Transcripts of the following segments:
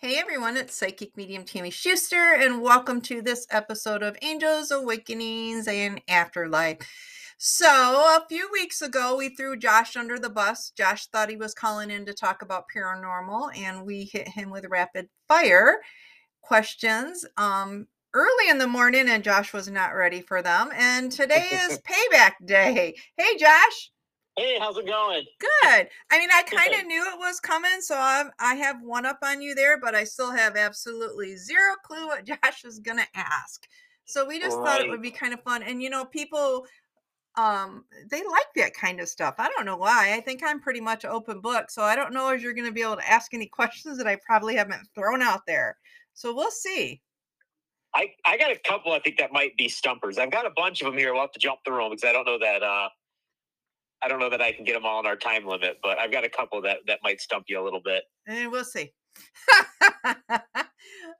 Hey everyone, it's Psychic Medium Tammy Schuster, and welcome to this episode of Angels, Awakenings, and Afterlife. So, a few weeks ago, we threw Josh under the bus. Josh thought he was calling in to talk about paranormal, and we hit him with rapid fire questions um, early in the morning, and Josh was not ready for them. And today is payback day. Hey, Josh. Hey, how's it going? Good. I mean, I kind of knew it was coming, so I I have one up on you there, but I still have absolutely zero clue what Josh is gonna ask. So we just thought it would be kind of fun, and you know, people um they like that kind of stuff. I don't know why. I think I'm pretty much open book, so I don't know if you're gonna be able to ask any questions that I probably haven't thrown out there. So we'll see. I, I got a couple I think that might be stumpers. I've got a bunch of them here. We'll have to jump through them because I don't know that uh I don't know that I can get them all in our time limit, but I've got a couple that that might stump you a little bit. And we'll see.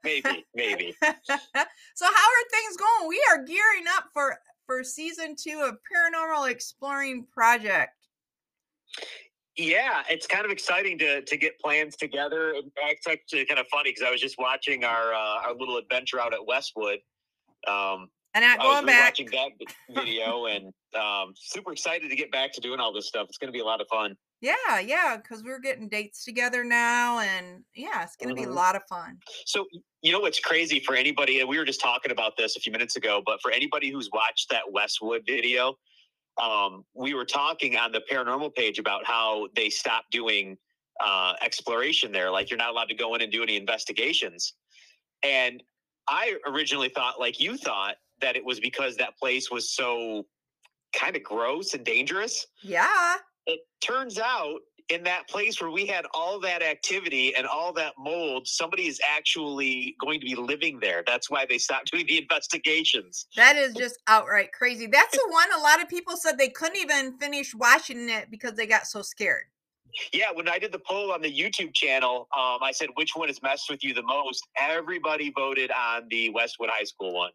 Maybe, maybe. so how are things going? We are gearing up for for season two of Paranormal Exploring Project. Yeah, it's kind of exciting to to get plans together. It's actually kind of funny because I was just watching our uh, our little adventure out at Westwood. Um, And I was going back. watching that video and um, super excited to get back to doing all this stuff. It's going to be a lot of fun. Yeah, yeah, because we're getting dates together now, and yeah, it's gonna be a Mhm. lot of fun. So you know what's crazy for anybody, and we were just talking about this a few minutes ago, but for anybody who's watched that Westwood video, um, we were talking on the paranormal page about how they stopped doing uh, exploration there. Like you're not allowed to go in and do any investigations. And I originally thought, like you thought, that it was because that place was so kind of gross and dangerous Yeah, it turns out in that place where we had all that activity and all that mold, somebody is actually going to be living there. That's why they stopped doing the investigations. that is just outright crazy. That's the one a lot of people said they couldn't even finish watching it because they got so scared. Yeah, when I did the poll on the YouTube channel, um, I said, which one has messed with you the most? Everybody voted on the Westwood High School one.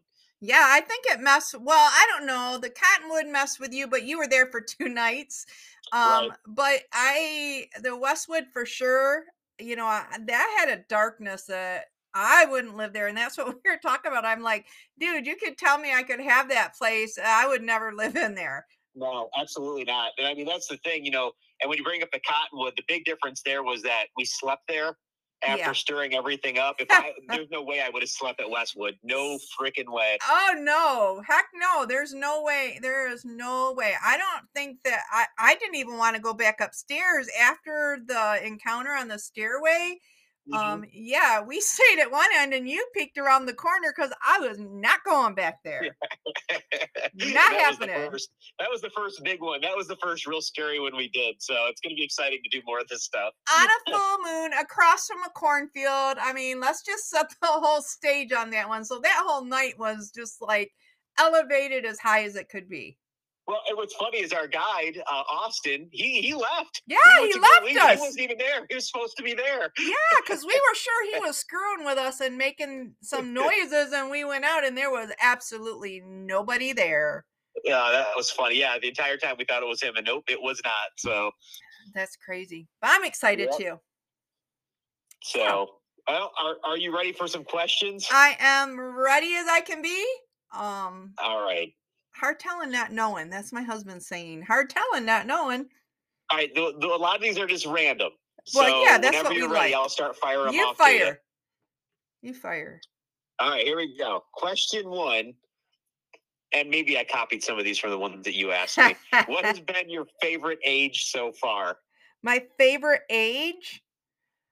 Yeah, I think it messed. Well, I don't know. The Cottonwood messed with you, but you were there for two nights. Um, Right. but I, the Westwood for sure. You know, I, that had a darkness that I wouldn't live there, and that's what we were talking about. I'm like, dude, you could tell me I could have that place. I would never live in there. No, absolutely not. And I mean, that's the thing, you know. And when you bring up the Cottonwood, the big difference there was that we slept there after Yeah. stirring everything up. If I, there's no way I would have slept at Westwood. No freaking way. Oh no, heck no. There's no way. There is no way. I don't think that I I didn't even want to go back upstairs after the encounter on the stairway. Mhm. Um yeah, we stayed at one end and you peeked around the corner cuz I was not going back there. that was the happening. first. That was the first big one. That was the first real scary one we did. So it's going to be exciting to do more of this stuff. On a full moon across from a cornfield. I mean, let's just set the whole stage on that one. So that whole night was just like elevated as high as it could be. Well, and what's funny is our guide uh, Austin. He he left. Yeah, We he left us. He wasn't even there. He was supposed to be there. Yeah, because we were sure he was screwing with us and making some noises, and we went out and there was absolutely nobody there. Yeah, that was funny. Yeah, the entire time we thought it was him, and nope, it was not. So That's crazy. But I'm excited Yep. too. so. Well, are, are you ready for some questions? I am ready as I can be. Um, All right. Hard telling, not knowing. That's my husband saying. Hard telling, not knowing. All right. The, the, a lot of these are just random. Well, so yeah, that's whenever what you're ready, like. I'll start firing You off. to you. fire. You fire. All right, here we go. Question one, and maybe I copied some of these from the ones that you asked me. what has been your favorite age so far? my favorite age?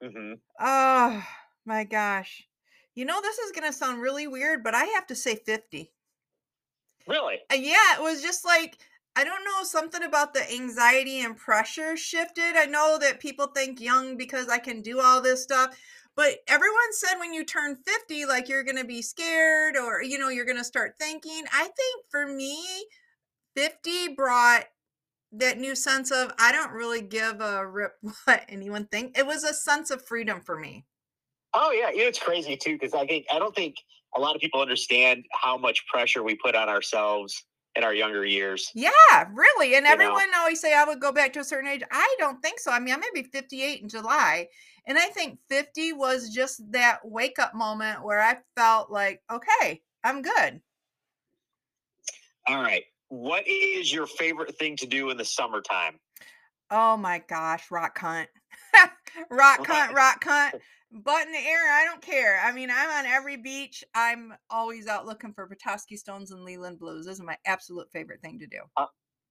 Mm-hmm. Oh my gosh. You know, this is going to sound really weird, but I have to say 50. Really? Uh, yeah, it was just like I don't know something about the anxiety and pressure shifted. I know that people think young because I can do all this stuff, but everyone said when you turn 50 like you're going to be scared or you know you're going to start thinking. I think for me 50 brought that new sense of I don't really give a rip what anyone think. It was a sense of freedom for me. Oh yeah, you know it's crazy too because I think I don't think a lot of people understand how much pressure we put on ourselves in our younger years. Yeah, really. And You know? everyone always say I would go back to a certain age. I don't think so. I mean, I'm maybe 58 in July. And I think 50 was just that wake up moment where I felt like, okay, I'm good. All right. What is your favorite thing to do in the summertime? Oh my gosh, rock hunt. rock hunt, rock hunt. Butt in the air, I don't care. I mean, I'm on every beach. I'm always out looking for Petoskey stones and Leland blues. This is my absolute favorite thing to do.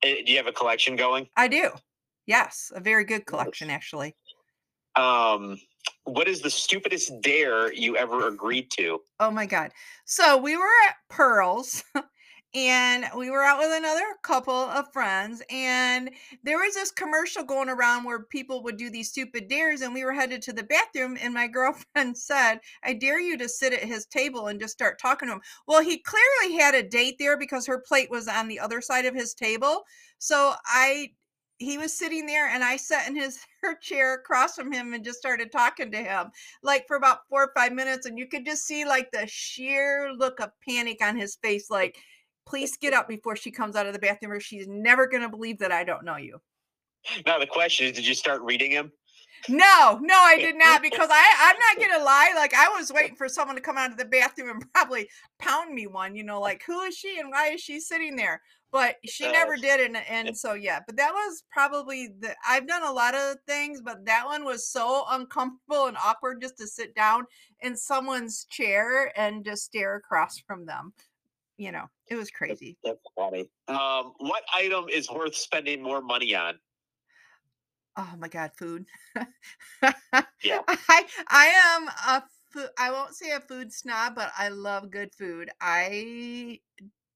Eh, Do you have a collection going? I do. Yes, a very good collection, actually. Um, what is the stupidest dare you ever agreed to? Oh my God. So we were at Pearls and we were out with another couple of friends, and there was this commercial going around where people would do these stupid dares, and we were headed to the bathroom, and my girlfriend said, I dare you to sit at his table and just start talking to him. Well, he clearly had a date there because her plate was on the other side of his table. So I he was sitting there and I sat in his her chair across from him and just started talking to him like for about four or five minutes and you could just see like the sheer look of panic on his face like please get up before she comes out of the bathroom or she's never going to believe that i don't know you. Now the question is, did you start reading him? no no i did not because i i'm not gonna lie like i was waiting for someone to come out of the bathroom and probably pound me one you know like who is she and why is she sitting there? But she never Uh, did and and so yeah but that was probably the i've done a lot of things but that one was so uncomfortable and awkward just to sit down in someone's chair and just stare across from them you know it was crazy That's funny. Um, what item is worth spending more money on? oh my god food Yeah. i i am a food i won't say a food snob but i love good food i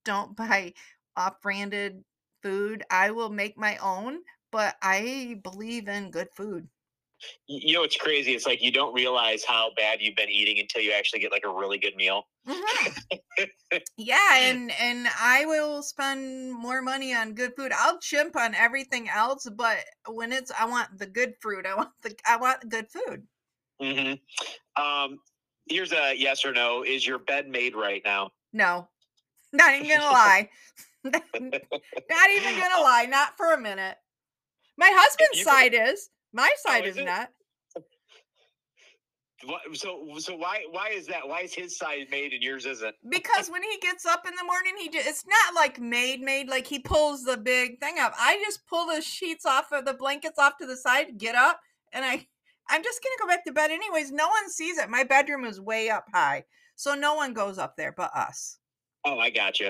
don't buy off-branded food i will make my own but i believe in good food You know what's crazy? It's like you don't realize how bad you've been eating until you actually get like a really good meal. Mhm. yeah and and i will spend more money on good food i'll chimp on everything else but when it's i want the good fruit i want the i want good food hmm Um, here's a yes or no: Is your bed made right now? No, not even gonna lie. not even gonna lie, not for a minute. My husband's could- side is. My side is, is not. So so why why is that? Why is his side made and yours isn't? Because when he gets up in the morning, he just, it's not like made, made, like he pulls the big thing up. I just pull the sheets off of the blankets off to the side, get up, and I, I'm just gonna go back to bed anyways. No one sees it. My bedroom is way up high. So no one goes up there but us. Oh, I got you.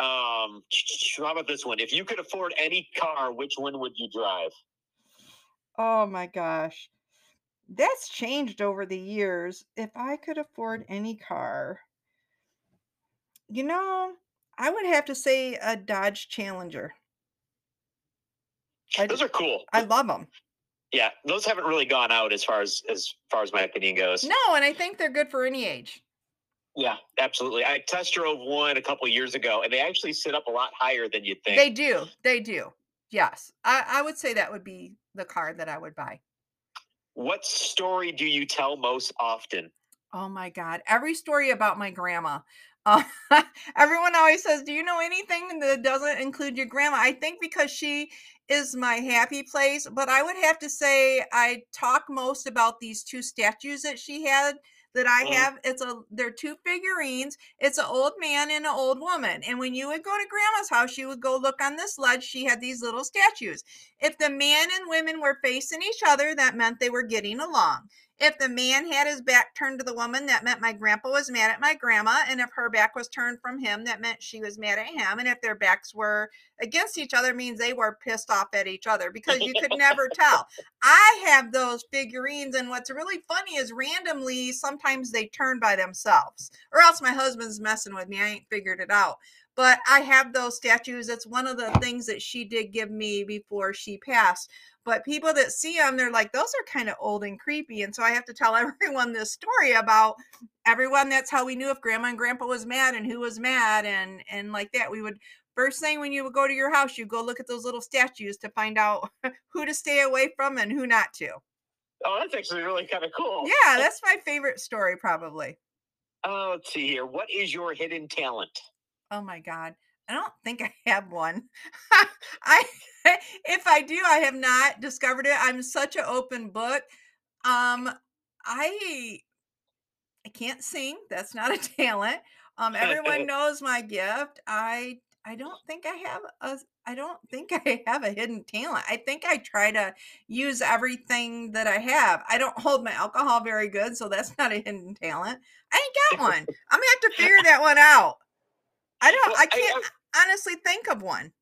Um, how about this one? If you could afford any car, which one would you drive? Oh my gosh. That's changed over the years. If I could afford mm. any car, you know, I would have to say a Dodge Challenger. I, Those are cool. I love them. yeah, those haven't really gone out as far as as far as my opinion goes. No, and I think they're good for any age. Yeah, absolutely. I test drove one a couple years ago, and they actually sit up a lot higher than you'd think. They do. They do. Yes. I, I would say that would be the car that I would buy. what story do you tell most often? Oh my God. Every story about my grandma. Uh, everyone always says, Do you know anything that doesn't include your grandma? I think because she is my happy place, but I would have to say I talk most about these two statues that she had that I have. It's a they're two figurines. It's an old man and an old woman. And when you would go to grandma's house, you would go look on this ledge. She had these little statues. If the man and women were facing each other, that meant they were getting along. If the man had his back turned to the woman, that meant my grandpa was mad at my grandma. And if her back was turned from him, that meant she was mad at him. And if their backs were against each other, means they were pissed off at each other because you could never tell. I have those figurines, and what's really funny is randomly sometimes they turn by themselves, or else my husband's messing with me. I ain't figured it out. But I have those statues. It's one of the things that she did give me before she passed. But people that see them, they're like, those are kind of old and creepy. And so I have to tell everyone this story about everyone. That's how we knew if grandma and grandpa was mad and who was mad and and like that. We would first thing when you would go to your house, you go look at those little statues to find out who to stay away from and who not to. Oh, that's actually really kind of cool. Yeah, that's my favorite story, probably. Uh, let's see here. What is your hidden talent? Oh my God. I don't think I have one. I if I do, I have not discovered it. I'm such an open book. Um, I I can't sing. That's not a talent. Um, everyone knows my gift. I I don't think I have a I don't think I have a hidden talent. I think I try to use everything that I have. I don't hold my alcohol very good, so that's not a hidden talent. I ain't got one. I'm gonna have to figure that one out. I don't. Well, I I- can't honestly think of one.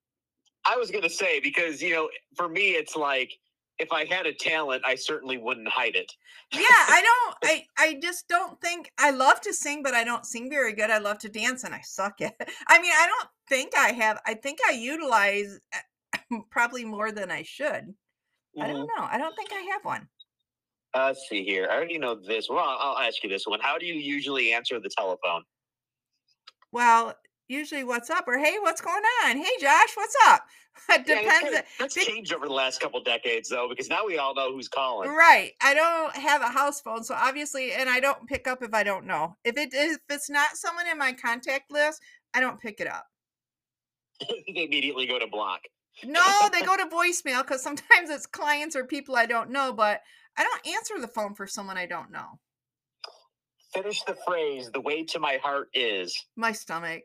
I was gonna say because you know, for me, it's like if I had a talent, I certainly wouldn't hide it. Yeah, I don't. I I just don't think I love to sing, but I don't sing very good. I love to dance, and I suck at. it. I mean, I don't think I have. I think I utilize uh, probably more than I should. I Mhm. don't know. I don't think I have one. Uh, let's see here. I already know this. Well, I'll ask you this one. How do you usually answer the telephone? Well, usually, what's up or hey, what's going on? Hey, Josh, what's up? It Yeah, depends. kinda- That's Be- changed over the last couple decades, though, because now we all know who's calling. Right. I don't have a house phone, so obviously, and I don't pick up if I don't know. If it if it's not someone in my contact list, I don't pick it up. they immediately go to block. No, they go to voicemail because sometimes it's clients or people I don't know, but I don't answer the phone for someone I don't know. Finish the phrase. The way to my heart is. My stomach.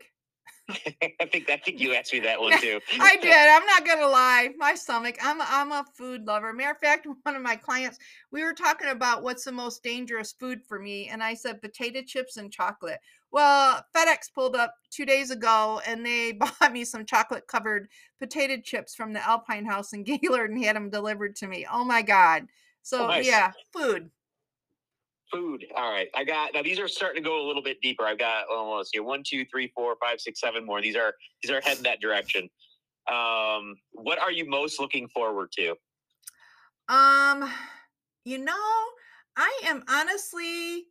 I think I think you asked me that one too. I did. I'm not gonna lie. My stomach. I'm a, I'm a food lover. Matter of fact, one of my clients, we were talking about what's the most dangerous food for me, and I said potato chips and chocolate. Well, FedEx pulled up two days ago, and they bought me some chocolate covered potato chips from the Alpine House in Gaylord and had them delivered to me. Oh my god! Oh, so nice. yeah, food. Food. All right. I got now. These are starting to go a little bit deeper. I've got let's see, one, two, three, four, five, six, seven more. These are these are heading that direction. Um, what are you most looking forward to? Um, you know, I am honestly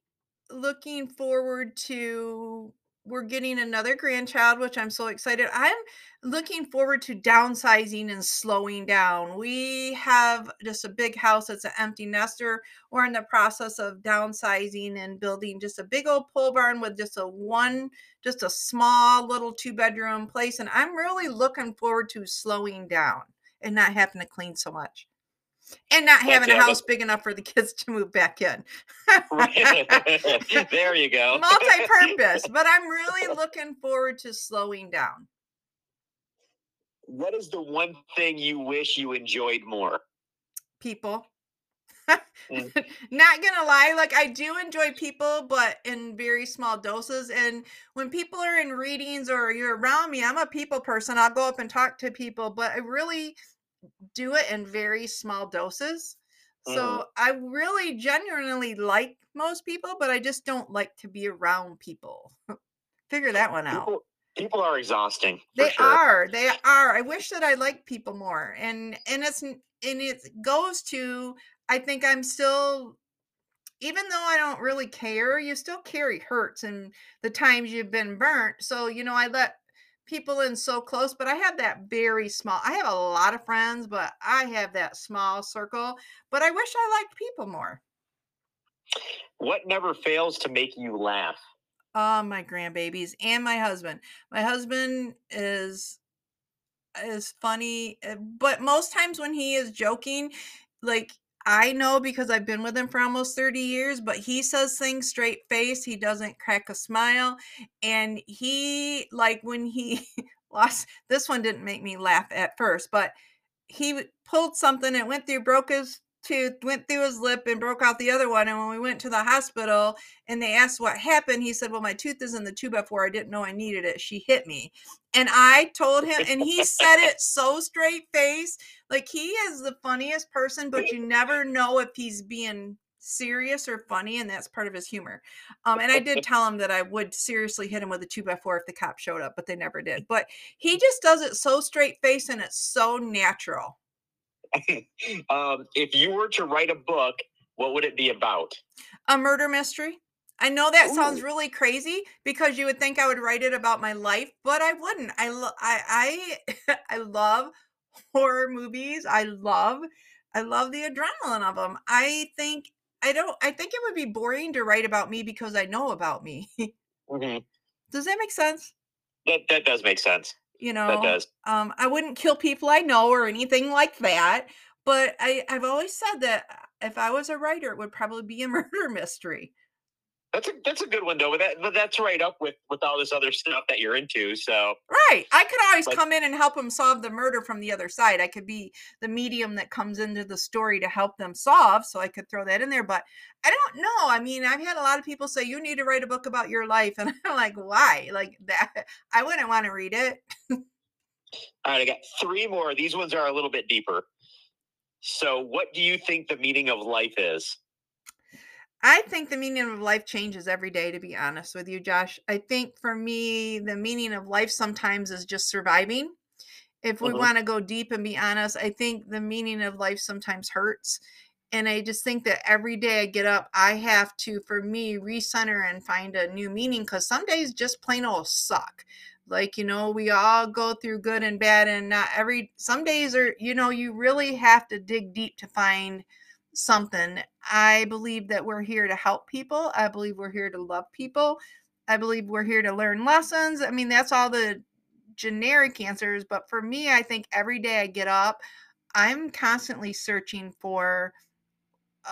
looking forward to we're getting another grandchild, which I'm so excited. I'm looking forward to downsizing and slowing down. We have just a big house that's an empty nester. We're in the process of downsizing and building just a big old pole barn with just a one, just a small little two bedroom place. And I'm really looking forward to slowing down and not having to clean so much and not having a but- house big enough for the kids to move back in. there you go. Multi-purpose, but I'm really looking forward to slowing down. What is the one thing you wish you enjoyed more? People. Mm. Not gonna lie, like I do enjoy people, but in very small doses. And when people are in readings or you're around me, I'm a people person. I'll go up and talk to people, but I really do it in very small doses. So Mhm. I really genuinely like most people, but I just don't like to be around people. Figure that one out. People, people are exhausting. They sure. are. They are. I wish that I liked people more. And and it's and it goes to I think I'm still even though I don't really care, you still carry hurts and the times you've been burnt. So, you know, I let people in so close, but I have that very small. I have a lot of friends, but I have that small circle. But I wish I liked people more. What never fails to make you laugh? Oh, my grandbabies and my husband. My husband is is funny, uh, but most times when he is joking, like I know because I've been with him for almost 30 years, but he says things straight face. He doesn't crack a smile. And he, like, when he lost this one, didn't make me laugh at first, but he pulled something, it went through, broke his tooth, went through his lip, and broke out the other one. And when we went to the hospital and they asked what happened, he said, Well, my tooth is in the two by four. I didn't know I needed it. She hit me. And I told him, and he said it so straight face. Like he is the funniest person, but you never know if he's being serious or funny, and that's part of his humor. Um, and I did tell him that I would seriously hit him with a two by four if the cop showed up, but they never did. But he just does it so straight face and it's so natural. um, if you were to write a book, what would it be about? A murder mystery. I know that sounds really crazy because you would think I would write it about my life, but I wouldn't. I lo- I I I love horror movies. I love I love the adrenaline of them. I think I don't I think it would be boring to write about me because I know about me. Mhm. Does that make sense? That that does make sense. You That know, does. um, I wouldn't kill people I know or anything like that. But I, I've always said that uh, if I was a writer, it would probably be a murder mystery. That's a that's a good one though. But that that's right up with with all this other stuff that you're into. So Right. I could always Like- come in and help them solve the murder from the other side. I could be the medium that comes into the story to help them solve. So I could throw that in there. But I don't know. I mean, I've had a lot of people say, you need to write a book about your life. And I'm like, why? Like that. I wouldn't want to read it. all right, I got three more. These ones are a little bit deeper. So, what do you think the meaning of life is? I think the meaning of life changes every day, to be honest with you, Josh. I think for me, the meaning of life sometimes is just surviving. If we Mhm. want to go deep and be honest, I think the meaning of life sometimes hurts. And I just think that every day I get up, I have to, for me, recenter and find a new meaning because some days just plain old suck. Like, you know, we all go through good and bad, and not every, some days are, you know, you really have to dig deep to find something. I believe that we're here to help people. I believe we're here to love people. I believe we're here to learn lessons. I mean, that's all the generic answers. But for me, I think every day I get up, I'm constantly searching for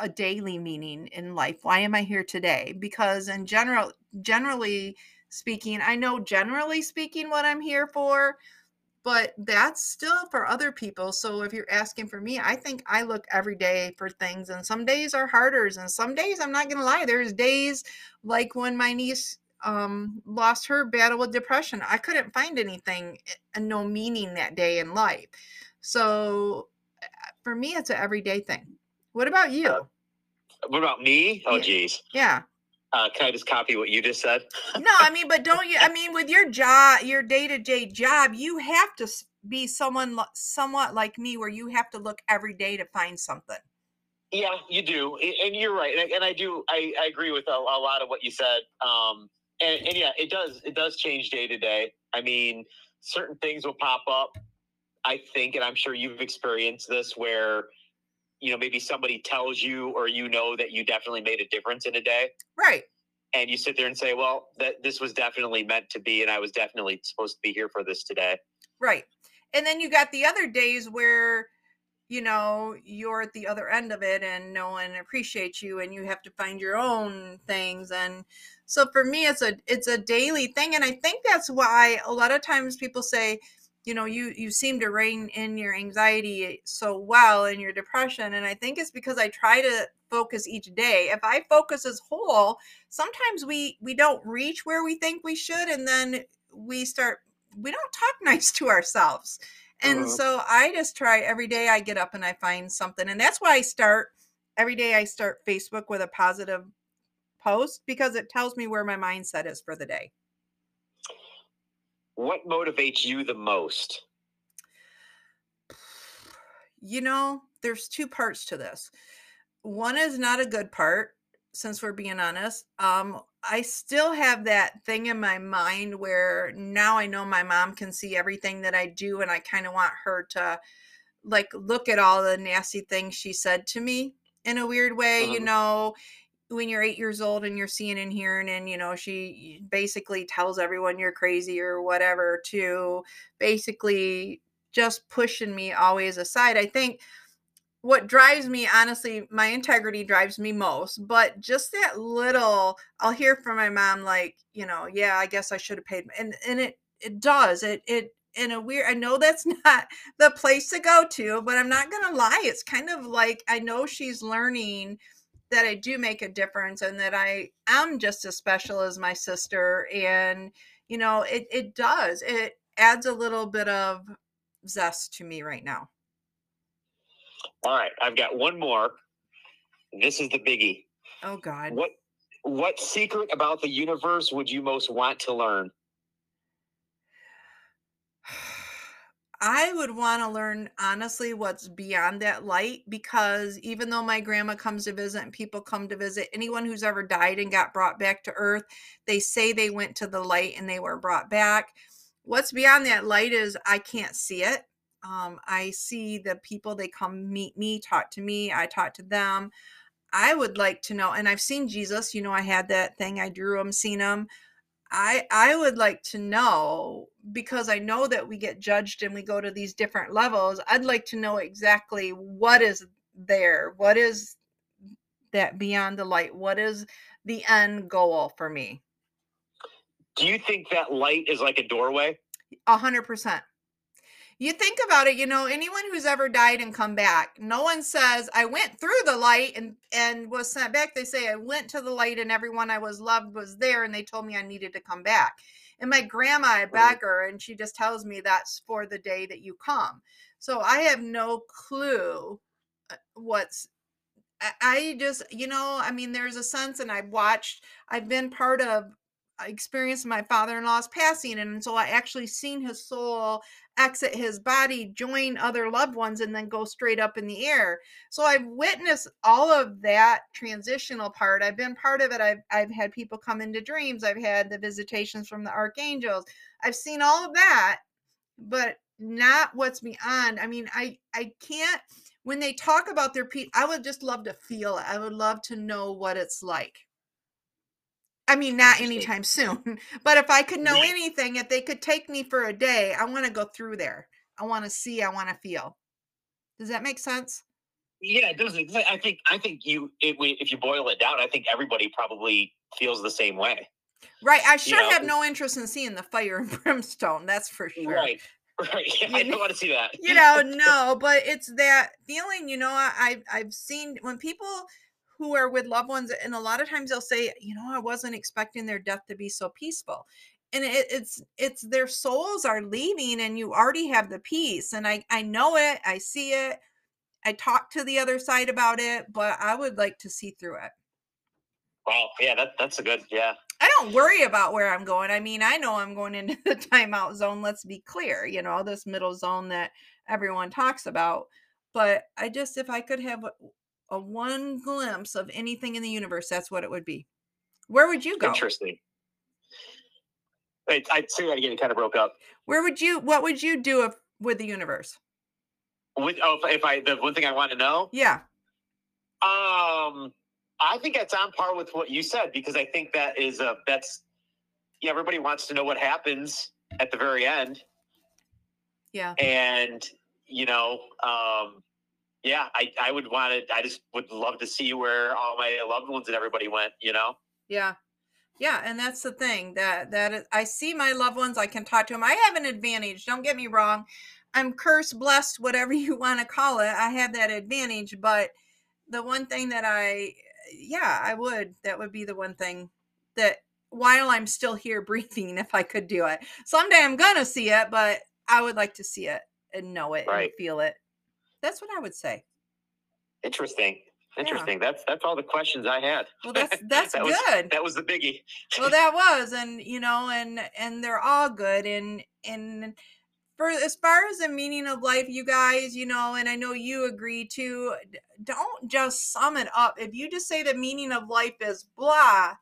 a daily meaning in life. Why am I here today? Because in general, generally speaking, I know generally speaking what I'm here for, but that's still for other people. So if you're asking for me, I think I look every day for things, and some days are harder, and some days I'm not gonna lie. There's days like when my niece um lost her battle with depression. I couldn't find anything eh, and no meaning that day in life. So uh, for me, it's an everyday thing. What about you? Uh, What about me? Oh, Yeah. geez. Yeah. Uh, can I just copy what you just said? No, I mean, but don't you? I mean, with your job, your day to day job, you have to be someone somewhat like me, where you have to look every day to find something. Yeah, you do, and you're right, and I, and I do. I, I agree with a, a lot of what you said. Um, and, and yeah, it does. It does change day to day. I mean, certain things will pop up. I think, and I'm sure you've experienced this, where you know maybe somebody tells you or you know that you definitely made a difference in a day, Right. and you sit there and say, "Well, that this was definitely meant to be, and I was definitely supposed to be here for this today." Right. And then you got the other days where, you know, you're at the other end of it and no one appreciates you and you have to find your own things. And so for me it's a it's a daily thing. And I think that's why a lot of times people say, you know, you you seem to rein in your anxiety so well and your depression. And I think it's because I try to focus each day. If I focus as whole, sometimes we we don't reach where we think we should and then we start we don't talk nice to ourselves. And Mhm. so I just try every day I get up and I find something. And that's why I start every day I start Facebook with a positive post because it tells me where my mindset is for the day. What motivates you the most? You know, there's two parts to this. One is not a good part, since we're being honest. Um, I still have that thing in my mind where now I know my mom can see everything that I do, and I kind of want her to like look at all the nasty things she said to me in a weird way, you Mhm. know. When you're eight years old and you're seeing and hearing, and you know, she basically tells everyone you're crazy or whatever to basically just pushing me always aside. I think what drives me honestly my integrity drives me most but just that little i'll hear from my mom like you know yeah i guess i should have paid and and it it does it it in a weird i know that's not the place to go to but i'm not gonna lie it's kind of like i know she's learning that i do make a difference and that i am just as special as my sister and you know it it does it adds a little bit of zest to me right now All right, I've got one more. This is the biggie. oh god What what secret about the universe would you most want to learn? I would want to learn honestly what's beyond that light because even though my grandma comes to visit and people come to visit, anyone who's ever died and got brought back to earth, they say they went to the light and they were brought back. What's beyond that light is I can't see it. Um, I see the people, they come meet me, talk to me, I talk to them. I would like to know, and I've seen Jesus, you know, I had that thing, I drew him, seen him. I I would like to know because I know that we get judged and we go to these different levels. I'd like to know exactly what is there. What is that beyond the light? What is the end goal for me? Do you think that light is like a doorway? A hundred percent. You think about it, you know, anyone who's ever died and come back, no one says, I went through the light and, and was sent back. They say, I went to the light and everyone I was loved was there and they told me I needed to come back. And my grandma, I beg her, and she just tells me that's for the day that you come. So I have no clue uh, what's I just, you know, I mean, there's a sense, and I've watched, I've been part of experienced my father-in-law's passing and so i actually seen his soul exit his body join other loved ones and then go straight up in the air. So i've witnessed all of that transitional part. I've been part of it. I've, I've had people come into dreams. I've had the visitations from the archangels. I've seen all of that but not what's beyond. I mean i i can't when they talk about their pe i would just love to feel it. I would love to know what it's like I mean, not anytime soon, but if I could know right. anything, if they could take me for a day, I want to go through there. I want to see, I want to feel. Does that make sense? Yeah, it does. I think I think you if, we, if you boil it down, I think everybody probably feels the same way. Right. I sure you know? have no interest in seeing the fire and brimstone. That's for sure. Right. Right. Yeah, I don't want to see that. you know, no, but it's that feeling. You know, I I've seen when people who are with loved ones and a lot of times they'll say you know i wasn't expecting their death to be so peaceful. And it, it's it's their souls are leaving and you already have the peace and i i know it i see it i talk to the other side about it but i would like to see through it. Wow yeah that, that's a good yeah. I don't worry about where i'm going i mean i know i'm going into the timeout zone let's be clear you know this middle zone that everyone talks about but i just if i could have a one glimpse of anything in the universe, that's what it would be. Where would you go? Interesting. Wait, I'd say that again. It kind of broke up. Where would you? What would you do if, with the universe? With oh, if, if I the one thing I want to know. Yeah. Um, I think that's on par with what you said because I think that is a that's yeah. Everybody wants to know what happens at the very end. Yeah. And you know, um, yeah, I, I would want to, I just would love to see where all my loved ones and everybody went, you know? Yeah. Yeah. And that's the thing that, that is, I see my loved ones. I can talk to them. I have an advantage. Don't get me wrong. I'm cursed, blessed, whatever you want to call it. I have that advantage. But the one thing that I, yeah, I would, that would be the one thing that while I'm still here breathing, if I could do it, someday I'm going to see it, but I would like to see it and know it right. and feel it. That's what I would say. Interesting. Interesting. Yeah. That's that's all the questions I had. Well, that's that's that good. Was, that was the biggie. well, that was, and you know, and and they're all good, and and for as far as the meaning of life, you guys, you know, and I know you agree too. Don't just sum it up. If you just say the meaning of life is blah,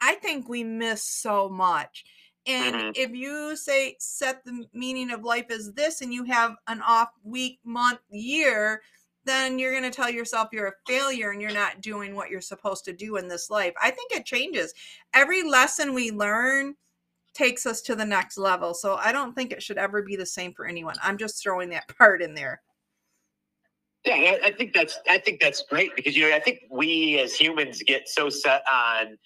I think we miss so much. And mm-hmm. if you say set the meaning of life as this and you have an off week, month, year, then you're going to tell yourself you're a failure and you're not doing what you're supposed to do in this life. I think it changes. Every lesson we learn takes us to the next level. So I don't think it should ever be the same for anyone. I'm just throwing that part in there. Yeah, I think that's I think that's great because you know I think we as humans get so set on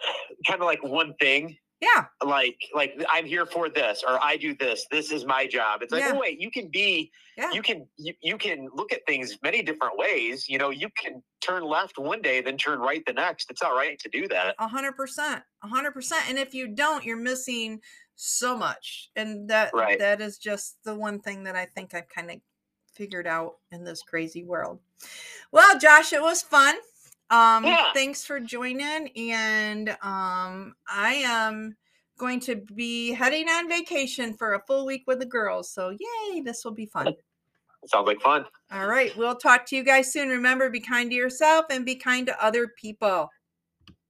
kind of like one thing yeah. Like, like I'm here for this, or I do this. This is my job. It's like, yeah. oh wait, you can be, yeah. you can, you, you can look at things many different ways. You know, you can turn left one day, then turn right the next. It's all right to do that. A hundred percent, a hundred percent. And if you don't, you're missing so much. And that, right. that is just the one thing that I think I've kind of figured out in this crazy world. Well, Josh, it was fun. Um, yeah. Thanks for joining. And um, I am going to be heading on vacation for a full week with the girls. So, yay, this will be fun. Sounds like fun. All right. We'll talk to you guys soon. Remember, be kind to yourself and be kind to other people.